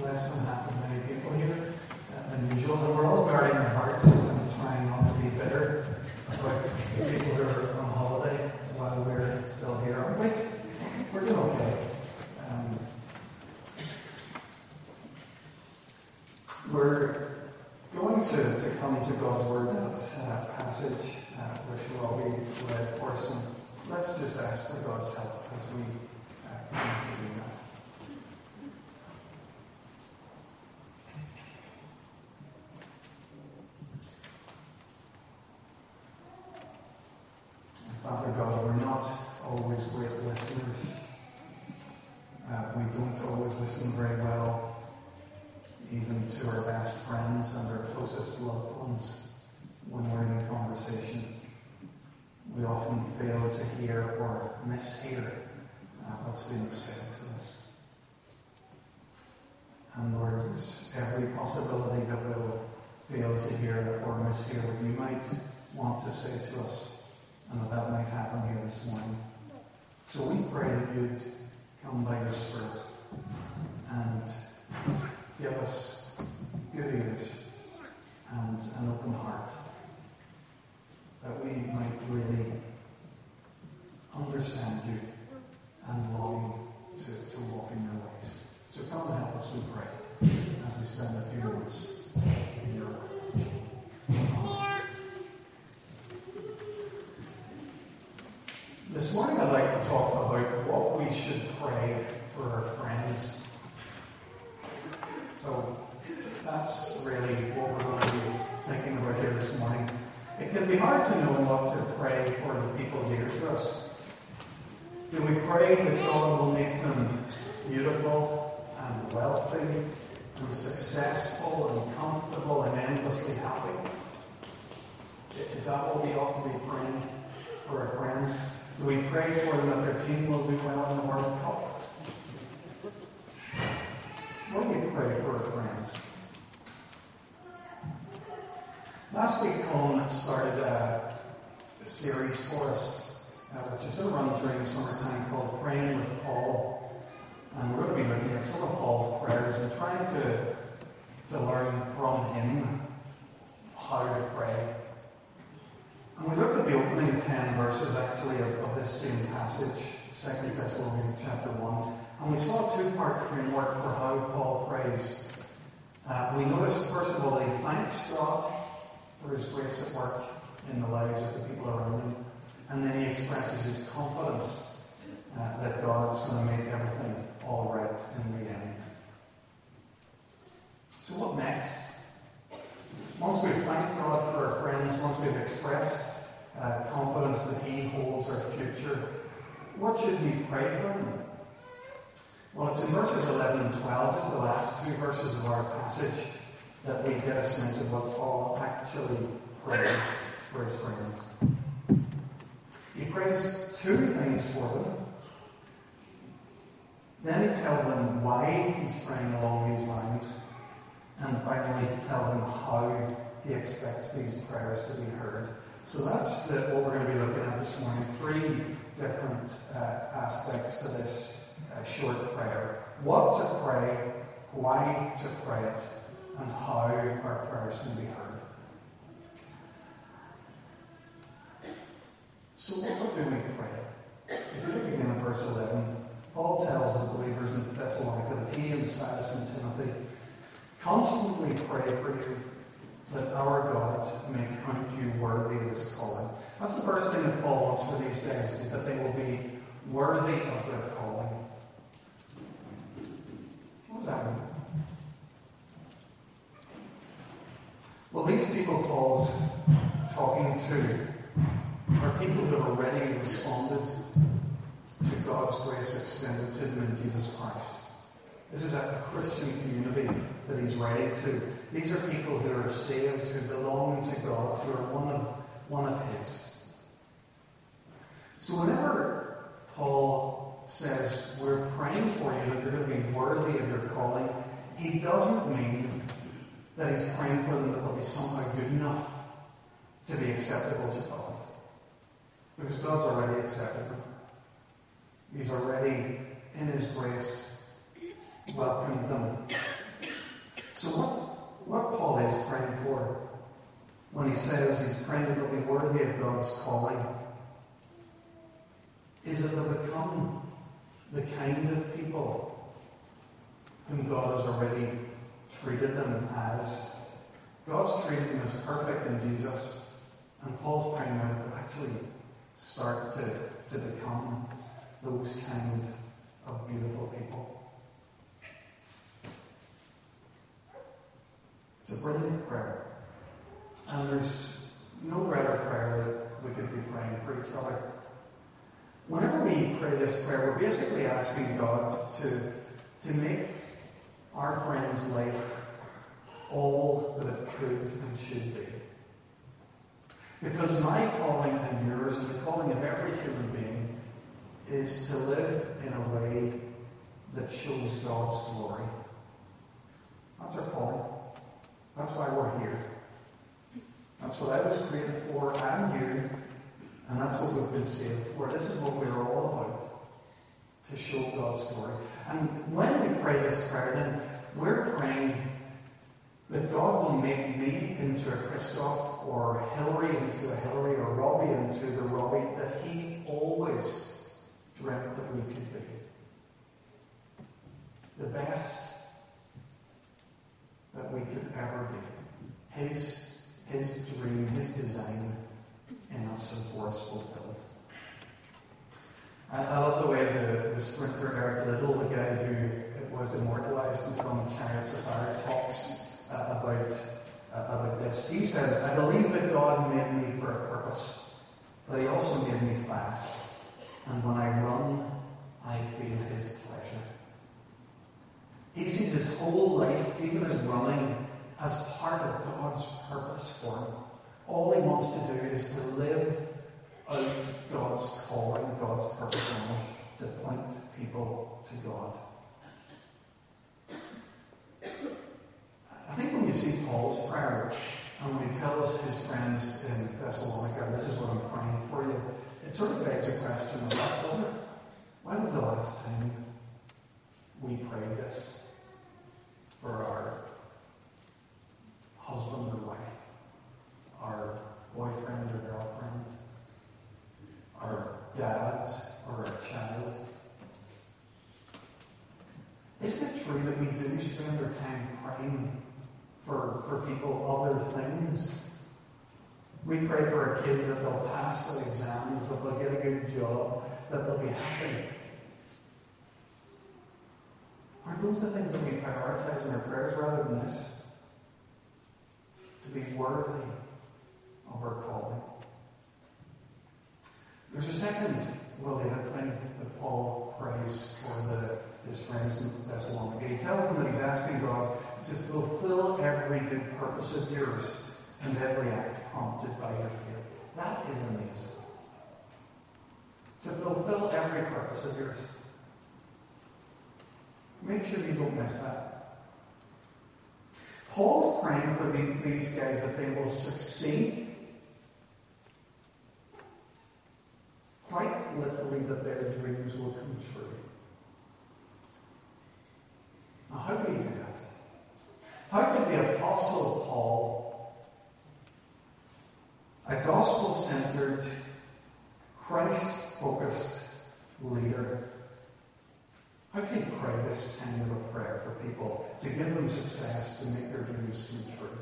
less than half as many people here uh, than usual. And we're all guarding our hearts and trying not to be bitter about the people who are on holiday while we're still here, aren't we? We're doing okay. Um, we're going to, to come to God's Word, that uh, passage uh, which will all be read for us. And let's just ask for God's help as we uh, come to do that. Father God, we're not always great listeners. Uh, we don't always listen very well, even to our best friends and our closest loved ones when we're in a conversation. We often fail to hear or mishear uh, what's being said to us. And Lord, there's every possibility that we'll fail to hear or mishear what you might want to say to us and that that might happen here this morning. So we pray that you'd come by your Spirit and give us good ears and an open heart that we might really understand you and long to, to walk in your ways. So come and help us, we pray, as we spend a few minutes in your. This morning I'd like to talk about what we should pray for our friends. So that's can be hard to know what to pray for the people dear to us. Do we pray that God will make them beautiful and wealthy and successful and comfortable and endlessly happy? Is that what we ought to be praying for our friends? Do we pray for them that their team will do well in the World Cup? What do we pray for our friends? Last week, Colin started a, a series for us, uh, which is going to run during the summertime called Praying with Paul. And we're going to be looking at some of Paul's prayers and trying to, to learn from him how to pray. And we looked at the opening 10 verses actually of, of this same passage, 2 Thessalonians chapter 1, and we saw a two part framework for how Paul prays. Uh, we noticed, first of all, that he thanks God for his grace at work in the lives of the people around him, and then he expresses his confidence uh, that God's going to make everything all right in the end. So, what next? Once we've thanked God for our friends, once we've expressed uh, confidence that He holds our future, what should we pray for? Well, it's in verses 11 and 12, just the last two verses of our passage, that we get a sense of what Paul actually prays for his friends. He prays two things for them. Then he tells them why he's praying along these lines. And finally, he tells them how he expects these prayers to be heard. So that's the, what we're going to be looking at this morning. Three different uh, aspects to this uh, short prayer what to pray, why to pray it, and how our prayers can be heard. So, what do we pray? If you look again at verse 11, Paul tells the believers in Thessalonica that he and Silas and Timothy Constantly pray for you that our God may count you worthy of his calling. That's the first thing that Paul wants for these days, is that they will be worthy of their calling. What does that mean? Well, these people Paul's talking to are people who have already responded to God's grace extended to them in Jesus Christ. This is a, Christian community that he's writing to. These are people who are saved, who belong to God, who are one of, one of his. So whenever Paul says, We're praying for you that you're going to be worthy of your calling, he doesn't mean that he's praying for them that they'll be somehow good enough to be acceptable to God. Because God's already accepted them. He's already, in his grace, welcomed them. So what, what Paul is praying for when he says he's praying that they'll be worthy of God's calling is that they'll become the kind of people whom God has already treated them as. God's treated them as perfect in Jesus, and Paul's praying out that actually start to, to become those kind of beautiful people. It's a brilliant prayer. And there's no greater prayer that we could be praying for each other. Whenever we pray this prayer, we're basically asking God to, to make our friend's life all that it could and should be. Because my calling and yours, and the calling of every human being, is to live in a way that shows God's glory. That's our calling. That's why we're here. That's what I was created for, and you, and that's what we've been saved for. This is what we're all about God's glory. And when we pray this prayer, then we're praying that God will make me into a Christoph or Hillary into a Hillary or Robbie into the Robbie that He always dreamt that we could be. The best that we could ever be. His, his dream, His design in us and for us fulfilled. I, I love the way the, the sprinter Eric Liddell, the guy who was immortalized in film Chariots of Fire, talks uh, about, uh, about this. He says, I believe that God made me for a purpose, but He also made me fast. And when I run, I feel His pleasure. He sees his whole life, even his running, as part of God's purpose for him. All he wants to do is to live out God's calling, God's purpose in him, to point people to God. I think when you see Paul's prayer, and when he tells his friends in Thessalonica, this is what I'm praying for you, it sort of begs a question of us, doesn't it? When was the last time we prayed this for our husband or wife, our boyfriend or girlfriend, our dad or our child? Isn't it true that we do spend our time praying for, for people other things? We pray for our kids that they'll pass their exams, that they'll get a good job, that they'll be happy. Aren't those the things that we prioritize in our prayers rather than this? To be worthy of our calling. There's a second related thing that Paul prays for the, his friends in Thessalonica. He tells them that he's asking God to fulfill every good purpose of yours and every act prompted by your faith. That is amazing. To fulfill every purpose of yours. Make sure you don't miss that. Paul's praying for the, these guys that they will succeed. Quite literally, that their dreams will come true. Now, how could he do that? How could the Apostle Paul, gospel centered, Christ focused leader, how can you pray this kind of a prayer for people to give them success, to make their dreams come true?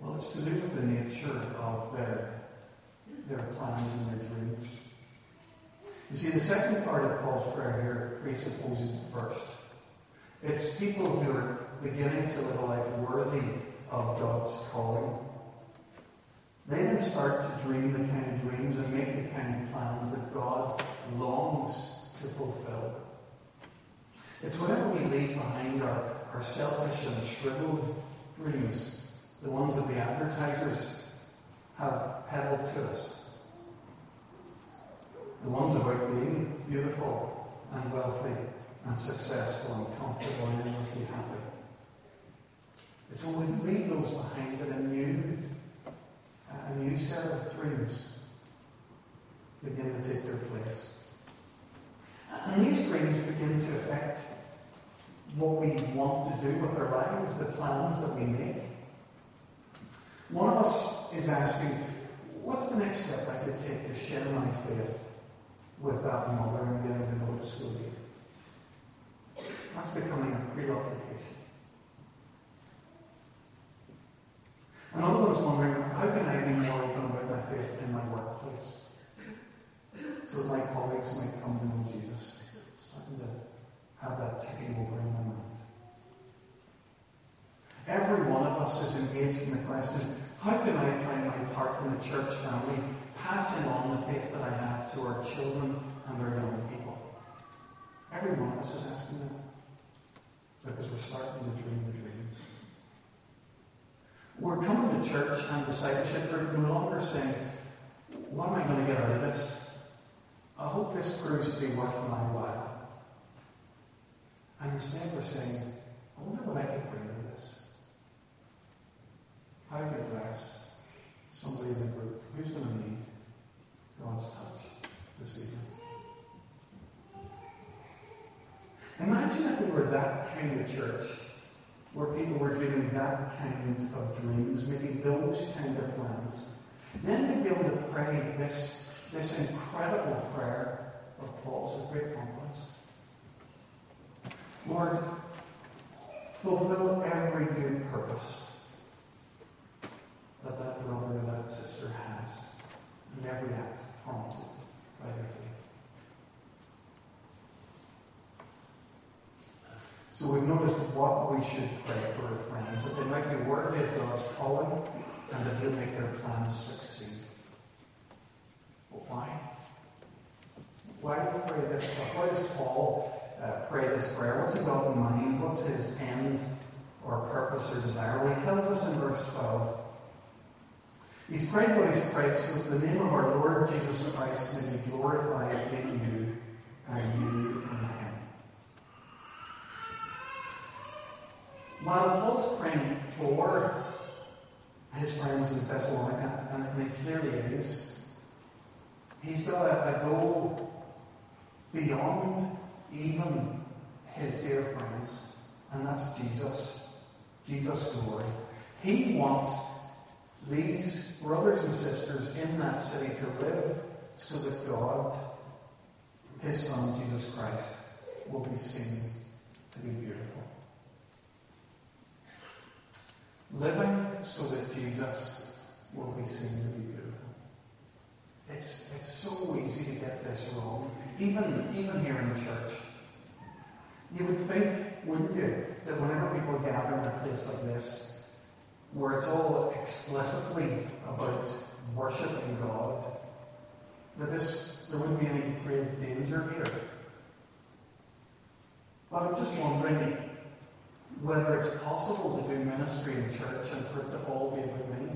Well, it's to do with the nature of their, their plans and their dreams. You see, the second part of Paul's prayer here presupposes the first. It's people who are beginning to live a life worthy of God's calling. They then start to dream the kind of dreams and make the kind of plans that God longs to fulfill. It's whenever we leave behind our, our selfish and shriveled dreams, the ones that the advertisers have peddled to us, the ones about being beautiful and wealthy and successful and comfortable and endlessly happy. It's when we leave those behind that a new, a new set of dreams begin to take their place. And these dreams begin to affect what we want to do with our lives, the plans that we make. One of us is asking, what's the next step I could take to share my faith with that mother and getting to know the school gate? That's becoming a preoccupation. Another one's wondering, how can I be more open about my faith in my workplace? So that my colleagues might come to know Jesus. Starting to have that ticking over in my mind. Every one of us is engaged in the question how can I play my part in the church family, passing on the faith that I have to our children and our young people? Every one of us is asking that because we're starting to dream the dreams. We're coming to church and discipleship group no longer saying, What am I going to get out of this? I hope this proves to be worth my while. And instead, we're saying, I wonder what I could bring to this. How to bless somebody in the group who's going to need God's touch this evening. Imagine if we were that kind of church where people were dreaming that kind of dreams, making those kind of plans. Then we'd be able to pray this, this incredible prayer of Paul's with great confidence. Lord, fulfill every good purpose that that brother or that sister has in every act prompted by their faith. So we've noticed what we should pray for our friends, that they might be worthy of God's calling and that He'll make their plans succeed. But why? Why do we pray this stuff? Why does Paul uh, pray this prayer? What's he got in mind? What's his end or purpose or desire? Well, he tells us in verse 12 He's prayed what he's prayed so that the name of our Lord Jesus Christ may be glorified in you and you in him. While Paul's praying for his friends in Thessalonica, and it clearly is, he's got a, a goal beyond even his dear friends, and that's Jesus, Jesus' glory. He wants these brothers and sisters in that city to live so that God, His Son, Jesus Christ, will be seen to be beautiful. Living so that Jesus will be seen to be beautiful. It's, it's so easy to get this wrong, even, even here in church. You would think, wouldn't you, that whenever people gather in a place like this, where it's all explicitly about worshipping God, that this there wouldn't be any great danger here. But I'm just wondering whether it's possible to do ministry in church and for it to all be about me.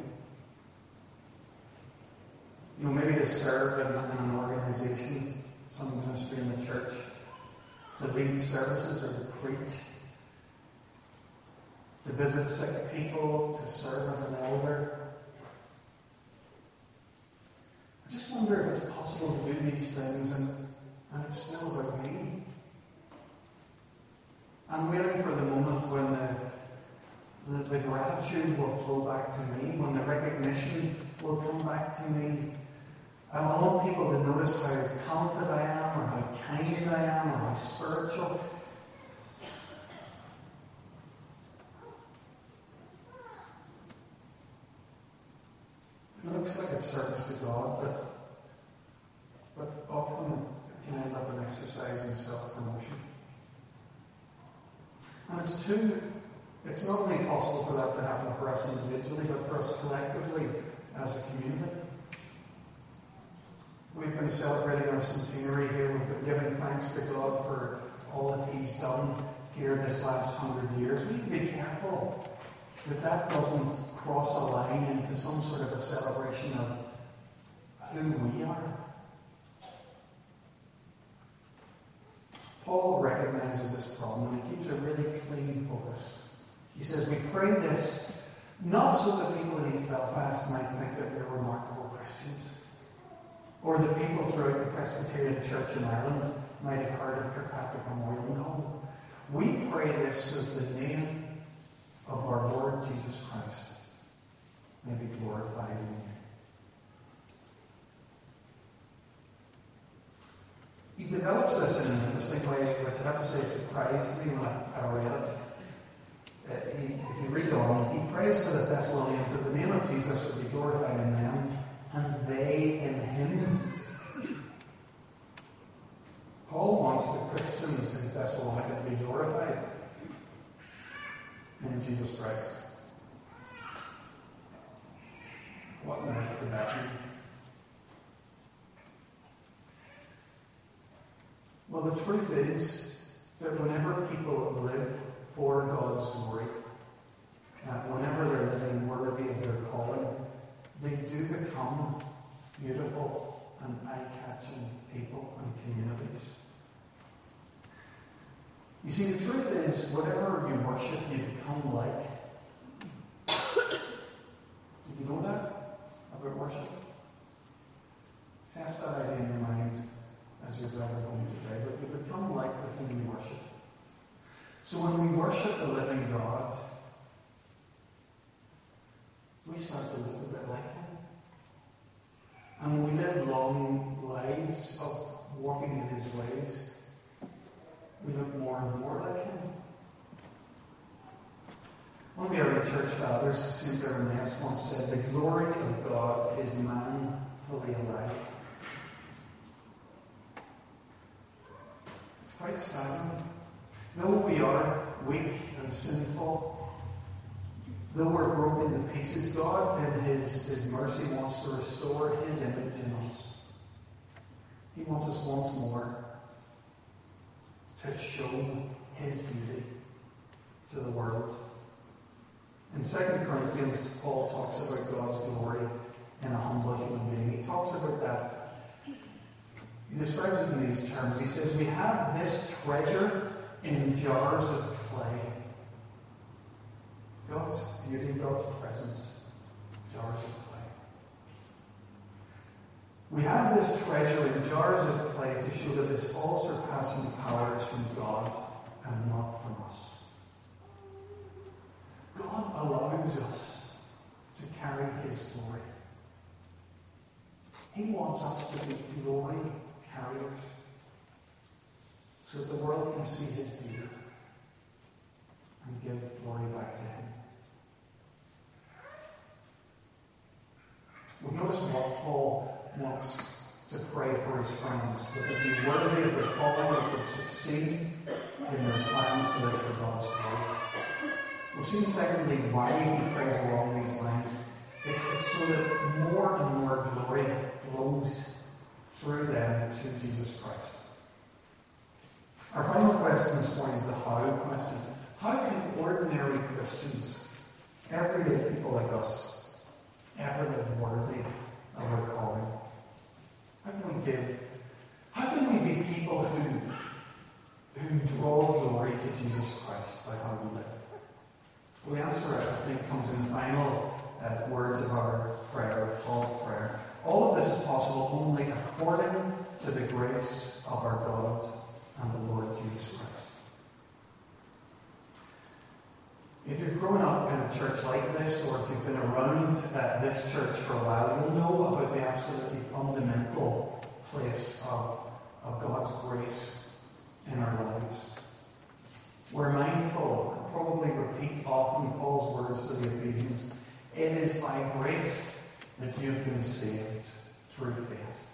You know, maybe to serve in, in an organization, some ministry in the church, to lead services or to preach to visit sick people, to serve as an elder. I just wonder if it's possible to do these things and, and it's still about me. I'm waiting for the moment when the, the, the gratitude will flow back to me, when the recognition will come back to me. I want people to notice how talented I am, or how kind I am, or how spiritual. It looks like it's service to God, but, but often it can end up an exercise in self promotion. And it's too, it's not only possible for that to happen for us individually, but for us collectively as a community. We've been celebrating our centenary here. We've been giving thanks to God for all that He's done here this last hundred years. We need to be careful that that doesn't cross a line into some sort of a celebration of who we are. Paul recognizes this problem and he keeps a really clean focus. He says, We pray this not so that people in East Belfast might think that we're remarkable Christians, or that people throughout the Presbyterian Church in Ireland might have heard of Kirkpatrick Memorial. No. We pray this that the name of our Lord Jesus Christ may be glorified in you. He develops this in an interesting way, which I have to say surprised me when I read it. Uh, he, if you read on, he prays for the Thessalonians that the name of Jesus would be glorified in them and they in him. Paul wants the Christians in Thessalonica to be glorified in Jesus Christ. What on earth could that? Well, the truth is that whenever people live for God's glory, uh, whenever they're living worthy of their calling, they do become beautiful and eye-catching people and communities. You see, the truth is, whatever you worship, you become like. Did you know that about worship? Test that idea in your mind as you're driving home today. But you become like the thing you worship. So when we worship the living God, we start to look a bit like Him. And when we live long lives of walking in His ways, we look more and more like him. One of the early church fathers, St. Irenaeus, once said, The glory of God is man fully alive. It's quite staggering. Though we are weak and sinful, though we're broken to pieces, God, in His, His mercy, wants to restore His image in us. He wants us once more to show his beauty to the world. In 2 Corinthians, Paul talks about God's glory in a humble human being. He talks about that. He describes it in these terms. He says, We have this treasure in jars of clay. God's beauty, God's presence, jars of clay. We have this treasure in jars of clay to show that this all surpassing power is from God and not from us. God us to carry His glory. He wants us to be glory carriers so that the world can see His beauty and give glory back to Him. We've noticed what Paul wants to pray for his friends, so that they be worthy of the calling, that would succeed in their plans to live for God's glory. Seen, secondly, why he prays along these lines. It's, it's so that more and more glory flows through them to Jesus Christ. Our final question this morning is the how question. How can ordinary Christians, everyday people like us, ever live worthy of our calling? How can we give? How can we be people who, who draw glory to Jesus Christ by how we live? The answer, I think, comes in the final uh, words of our prayer, of Paul's prayer. All of this is possible only according to the grace of our God and the Lord Jesus Christ. If you've grown up in a church like this, or if you've been around uh, this church for a while, you'll know about the absolutely fundamental place of, of God's grace in our lives. We're mindful, probably repeat often Paul's words to the Ephesians it is by grace that you've been saved through faith.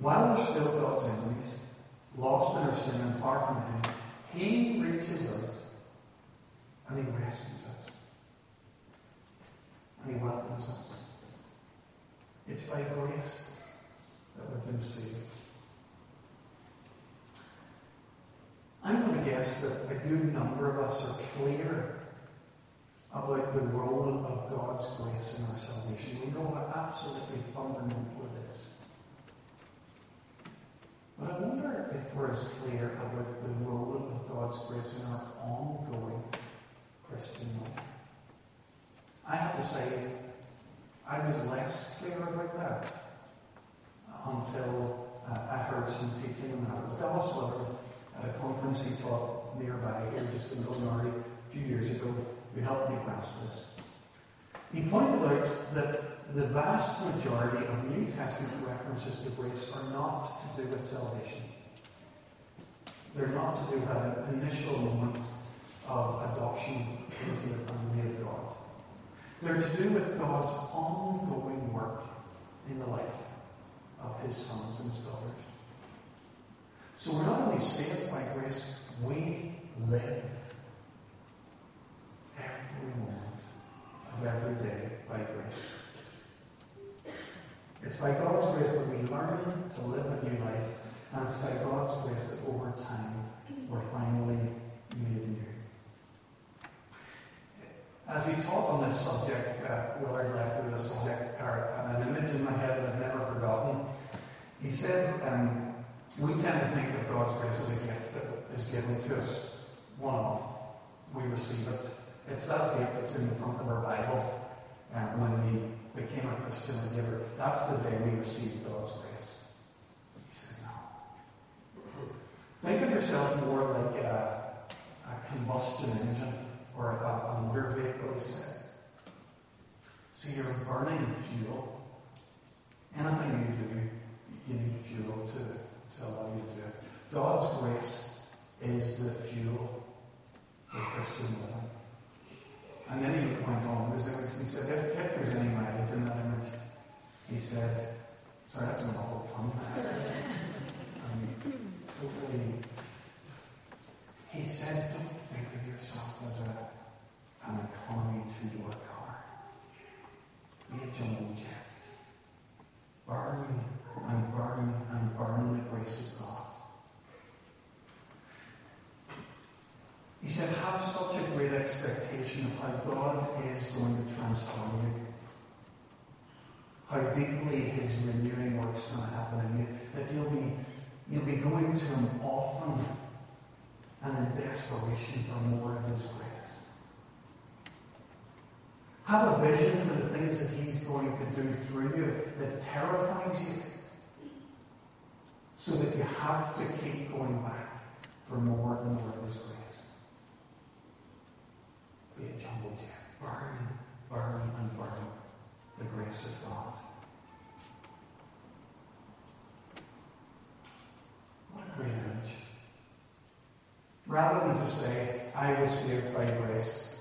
While we're still God's enemies, lost in our sin and far from Him, he reaches out and He rescues us. And He welcomes us. It's by grace that we've been saved. I'm going to that a good number of us are clear about the role of God's grace in our salvation. We know how absolutely fundamental it is. But I wonder if we're as clear about the role of God's grace in our ongoing Christian life. I have to say, I was less clear about that until uh, I heard some teaching on that. It was Dallas at a conference he taught nearby here, just in Glengarry, a few years ago. who helped me grasp this. He pointed out that the vast majority of New Testament references to grace are not to do with salvation. They're not to do with that initial moment of adoption into the family of God. They're to do with God's ongoing work in the life of his sons and his daughters. So we're not only saved by grace, we live every moment of every day by grace. It's by God's grace that we learn to live a new life, and it's by God's grace that over time we're finally made new. As he taught on this subject, uh, Willard left with a subject or an image in my head that I've never forgotten. He said, um, We tend to think of God's grace as a gift that is given to us one off. We receive it. It's that date that's in the front of our Bible uh, when we became a Christian or giver. That's the day we received God's grace. He said, No. Think of yourself more like a, a combustion engine or a, a motor vehicle, he said. So you're burning fuel. Anything you do, you need fuel to, to allow you to do it. God's grace is the fuel for Christian living. And then he went on with his image. He said, if, if there's any mileage in that image, he said, sorry, that's an awful pun. um, totally. He said, don't think of yourself as a, an economy two-door car. Be a jumbo jet. Burn and burn and burn the grace of God. He said, have such a great expectation of how God is going to transform you. How deeply his renewing work's going to happen in you. That you'll be, you'll be going to him often and in desperation for more of his grace. Have a vision for the things that he's going to do through you that terrifies you. So that you have to keep going back for more and more of his grace be a jumbo jet. Burn, burn, and burn the grace of God. What a great image. Rather than to say, I was saved by grace,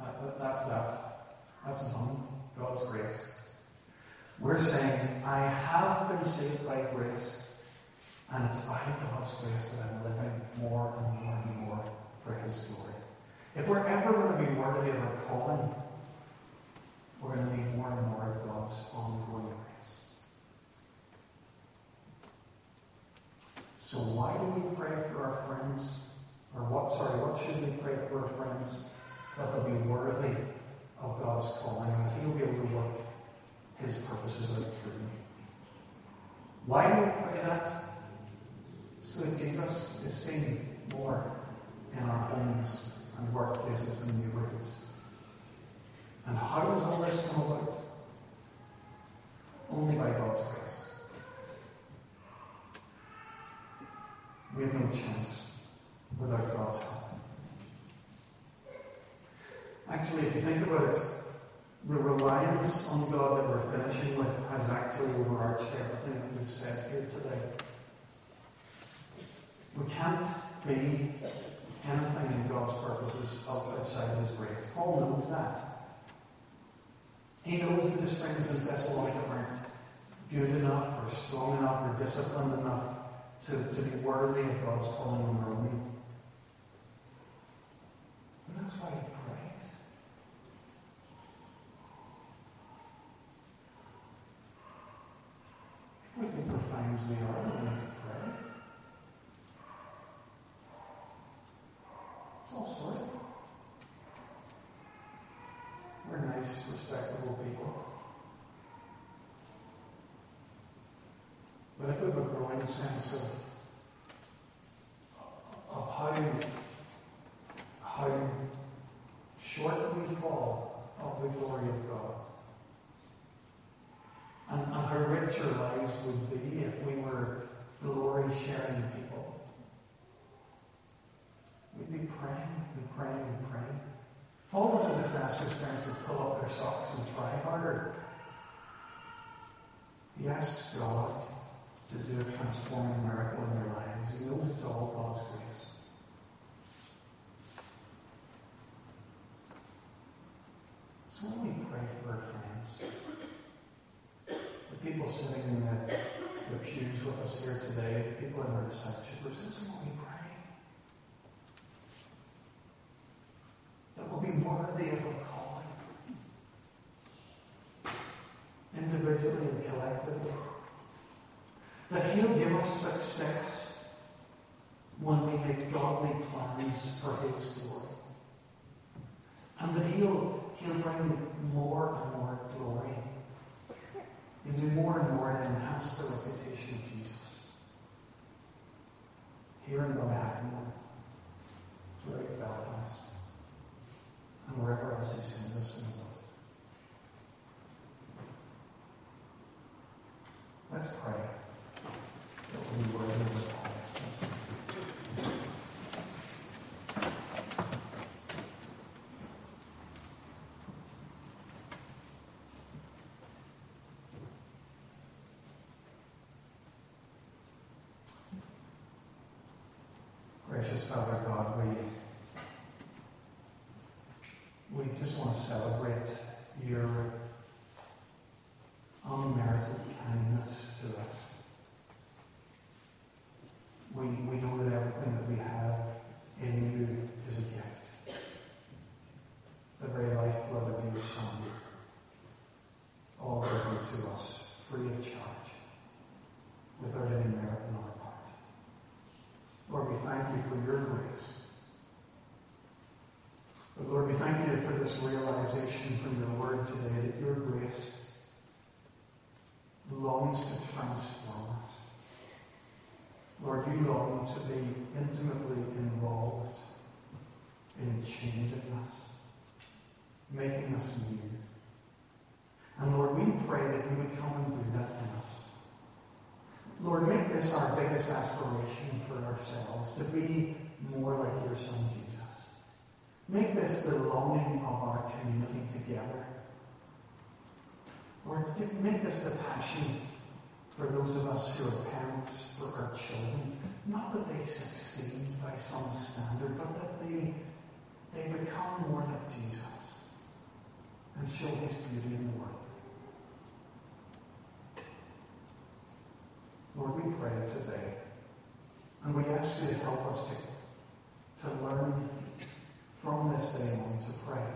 uh, that's that. That's done. God's grace. We're saying, I have been saved by grace, and it's by God's grace that I'm living more and more and more for His glory. If we're ever going to be worthy of our calling, we're going to need more and more of God's ongoing grace. So why do we pray for our friends? Or what, sorry, what should we pray for our friends? That they'll be worthy of God's calling and that He'll be able to work His purposes out through them. Why do we pray that? So that Jesus is seen more in our homes and workplaces and neighborhoods. And how does all this come about? Only by God's grace. We have no chance without God's help. Actually, if you think about it, the reliance on God that we're finishing with has actually overarched everything that we've said here today. We can't be anything in God's purposes outside of His grace. Paul knows that. He knows that his friends in Thessalonica aren't good enough or strong enough or disciplined enough to, to be worthy of God's calling on their own. That's why he prays. If we think we're fine as we are, we need to pray. It's all sorted. We're nice, respectable people. But if we have a growing sense of how, how short we fall of the glory of God, and, and how rich our lives would be if we were glory sharing people, we'd be praying and praying and praying Paul doesn't just ask friends to pull up their socks and try harder. He asks God to do a transforming miracle in their lives. He knows it's all God's grace. So when we pray for our friends, the people sitting in the, the pews with us here today, the people in our discipleship groups, this is we pray. That we'll be worthy of our calling. Individually and collectively. That He'll give us success when we make godly plans for His glory. And that He'll, he'll bring more and more glory. He'll do more and more to enhance the reputation of Jesus. Here in Ballyhackamore, throughout Belfast, and wherever else He sends us in the world. Let's pray that we worthy of the call. Let's pray. Gracious Father God, we we just want celebrate your unmerited kindness to us. We, we know that everything that we have in you is a gift. The very lifeblood of your Son, all given to us free of charge, without any merit on our part. Lord, we thank you for your grace. But Lord, we thank you for this realization from your word today that your grace longs to transform us. Lord, you long to be intimately involved in changing us, making us new. And Lord, we pray that you would come and do that in us. Lord, make this our biggest aspiration for ourselves, to be more like your Son Jesus. Make this the longing of our community together. Lord, make this the passion for those of us who are parents for our children. Not that they succeed by some standard, but that they, they become more like Jesus and show his beauty in the world. Lord, we pray today, and we ask you to help us to, to learn from this day on to pray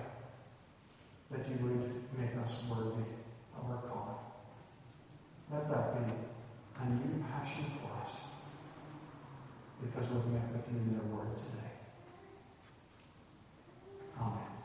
that you would make us worthy of our calling. Let that be a new passion for us because we've met with you in your word today. Amen.